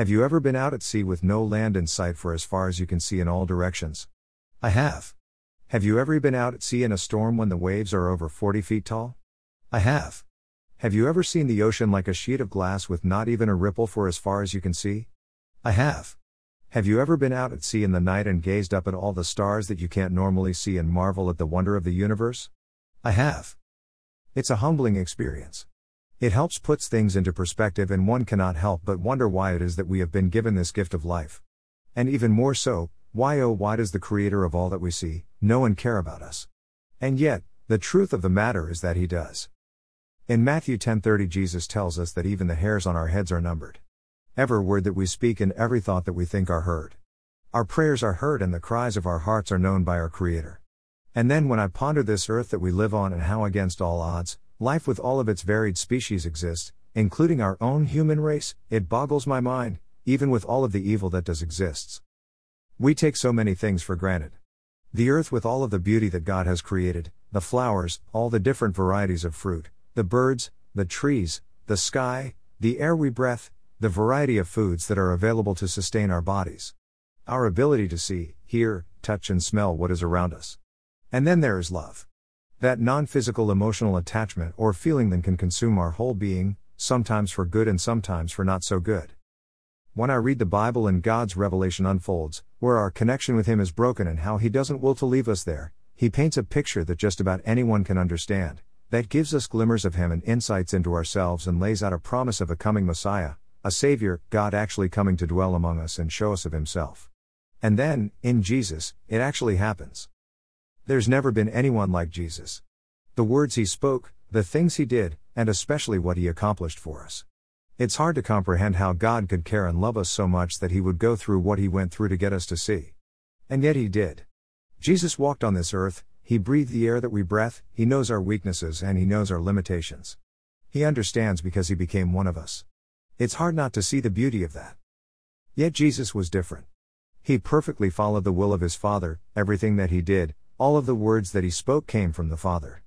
Have you ever been out at sea with no land in sight for as far as you can see in all directions? I have. Have you ever been out at sea in a storm when the waves are over 40 feet tall? I have. Have you ever seen the ocean like a sheet of glass with not even a ripple for as far as you can see? I have. Have you ever been out at sea in the night and gazed up at all the stars that you can't normally see and marvel at the wonder of the universe? I have. It's a humbling experience. It helps puts things into perspective and one cannot help but wonder why it is that we have been given this gift of life. And even more so, why oh why does the creator of all that we see know and care about us? And yet, the truth of the matter is that he does. In Matthew 10:30 Jesus tells us that even the hairs on our heads are numbered. Every word that we speak and every thought that we think are heard. Our prayers are heard and the cries of our hearts are known by our creator. And then when I ponder this earth that we live on and how against all odds, Life with all of its varied species exists, including our own human race, it boggles my mind, even with all of the evil that does exists. We take so many things for granted. The earth with all of the beauty that God has created, the flowers, all the different varieties of fruit, the birds, the trees, the sky, the air we breathe, the variety of foods that are available to sustain our bodies. Our ability to see, hear, touch, and smell what is around us. And then there is love. That non physical emotional attachment or feeling that can consume our whole being, sometimes for good and sometimes for not so good. When I read the Bible and God's revelation unfolds, where our connection with Him is broken and how He doesn't will to leave us there, He paints a picture that just about anyone can understand, that gives us glimmers of Him and insights into ourselves and lays out a promise of a coming Messiah, a Savior, God actually coming to dwell among us and show us of Himself. And then, in Jesus, it actually happens. There's never been anyone like Jesus. The words he spoke, the things he did, and especially what he accomplished for us. It's hard to comprehend how God could care and love us so much that he would go through what he went through to get us to see. And yet he did. Jesus walked on this earth, he breathed the air that we breathe, he knows our weaknesses and he knows our limitations. He understands because he became one of us. It's hard not to see the beauty of that. Yet Jesus was different. He perfectly followed the will of his Father, everything that he did, all of the words that he spoke came from the Father.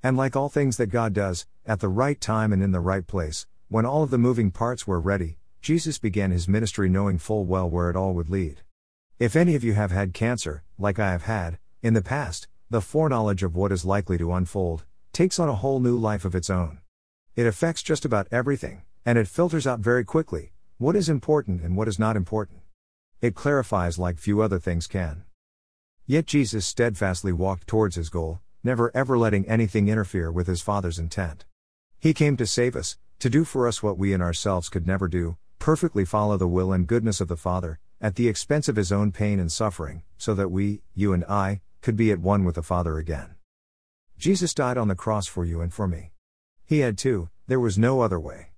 And like all things that God does, at the right time and in the right place, when all of the moving parts were ready, Jesus began his ministry knowing full well where it all would lead. If any of you have had cancer, like I have had, in the past, the foreknowledge of what is likely to unfold takes on a whole new life of its own. It affects just about everything, and it filters out very quickly what is important and what is not important. It clarifies like few other things can. Yet Jesus steadfastly walked towards his goal, never ever letting anything interfere with his Father's intent. He came to save us, to do for us what we in ourselves could never do, perfectly follow the will and goodness of the Father, at the expense of his own pain and suffering, so that we, you and I, could be at one with the Father again. Jesus died on the cross for you and for me. He had to, there was no other way.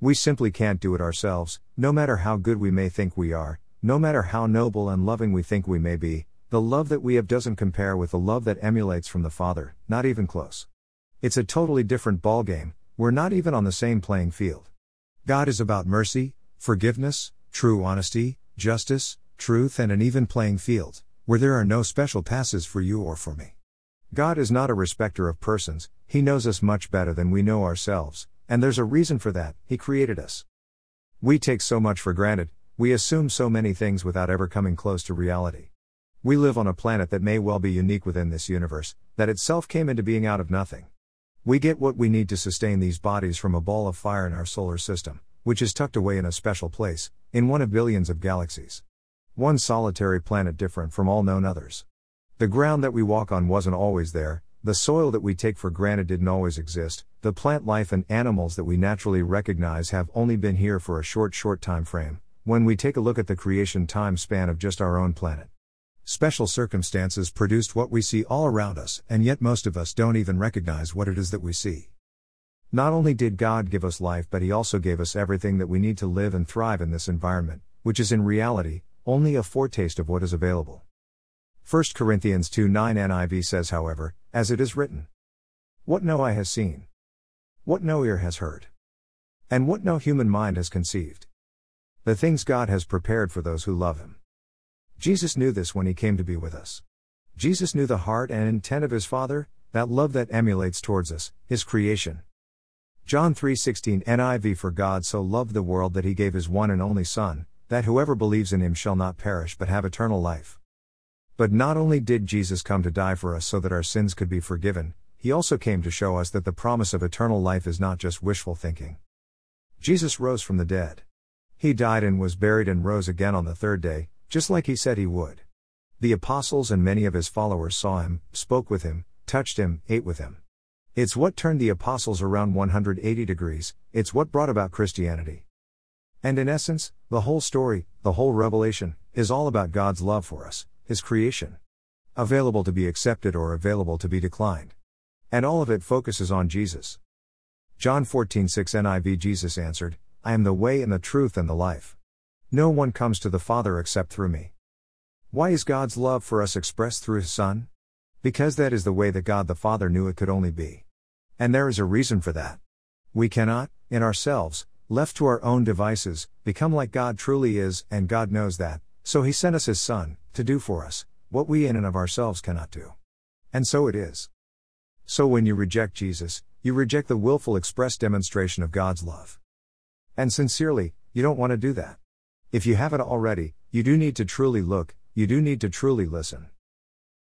We simply can't do it ourselves, no matter how good we may think we are, no matter how noble and loving we think we may be, the love that we have doesn't compare with the love that emulates from the Father, not even close. It's a totally different ballgame, we're not even on the same playing field. God is about mercy, forgiveness, true honesty, justice, truth, and an even playing field, where there are no special passes for you or for me. God is not a respecter of persons, He knows us much better than we know ourselves, and there's a reason for that, He created us. We take so much for granted, we assume so many things without ever coming close to reality. We live on a planet that may well be unique within this universe, that itself came into being out of nothing. We get what we need to sustain these bodies from a ball of fire in our solar system, which is tucked away in a special place, in one of billions of galaxies. One solitary planet different from all known others. The ground that we walk on wasn't always there, the soil that we take for granted didn't always exist, the plant life and animals that we naturally recognize have only been here for a short, short time frame, when we take a look at the creation time span of just our own planet. Special circumstances produced what we see all around us, and yet most of us don't even recognize what it is that we see. Not only did God give us life, but He also gave us everything that we need to live and thrive in this environment, which is in reality only a foretaste of what is available. 1 Corinthians 2 9 NIV says, however, as it is written, What no eye has seen, what no ear has heard, and what no human mind has conceived. The things God has prepared for those who love Him. Jesus knew this when he came to be with us. Jesus knew the heart and intent of his Father, that love that emulates towards us, his creation. John 3:16 NIV For God so loved the world that he gave his one and only son, that whoever believes in him shall not perish but have eternal life. But not only did Jesus come to die for us so that our sins could be forgiven, he also came to show us that the promise of eternal life is not just wishful thinking. Jesus rose from the dead. He died and was buried and rose again on the third day, just like he said he would. The apostles and many of his followers saw him, spoke with him, touched him, ate with him. It's what turned the apostles around 180 degrees, it's what brought about Christianity. And in essence, the whole story, the whole revelation, is all about God's love for us, His creation. Available to be accepted or available to be declined. And all of it focuses on Jesus. John 14:6 NIV Jesus answered, I am the way and the truth and the life. No one comes to the Father except through me. Why is God's love for us expressed through His Son? Because that is the way that God the Father knew it could only be. And there is a reason for that. We cannot, in ourselves, left to our own devices, become like God truly is, and God knows that, so He sent us His Son, to do for us, what we in and of ourselves cannot do. And so it is. So when you reject Jesus, you reject the willful express demonstration of God's love. And sincerely, you don't want to do that. If you haven't already, you do need to truly look, you do need to truly listen.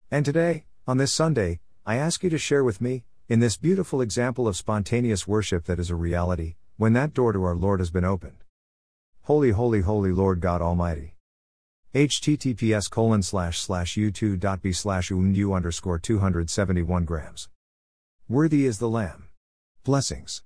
And today, on this Sunday, I ask you to share with me, in this beautiful example of spontaneous worship that is a reality, when that door to our Lord has been opened. Holy, holy, holy Lord God Almighty. https colon slash slash u2.b slash undu underscore 271 grams. Worthy is the Lamb. Blessings.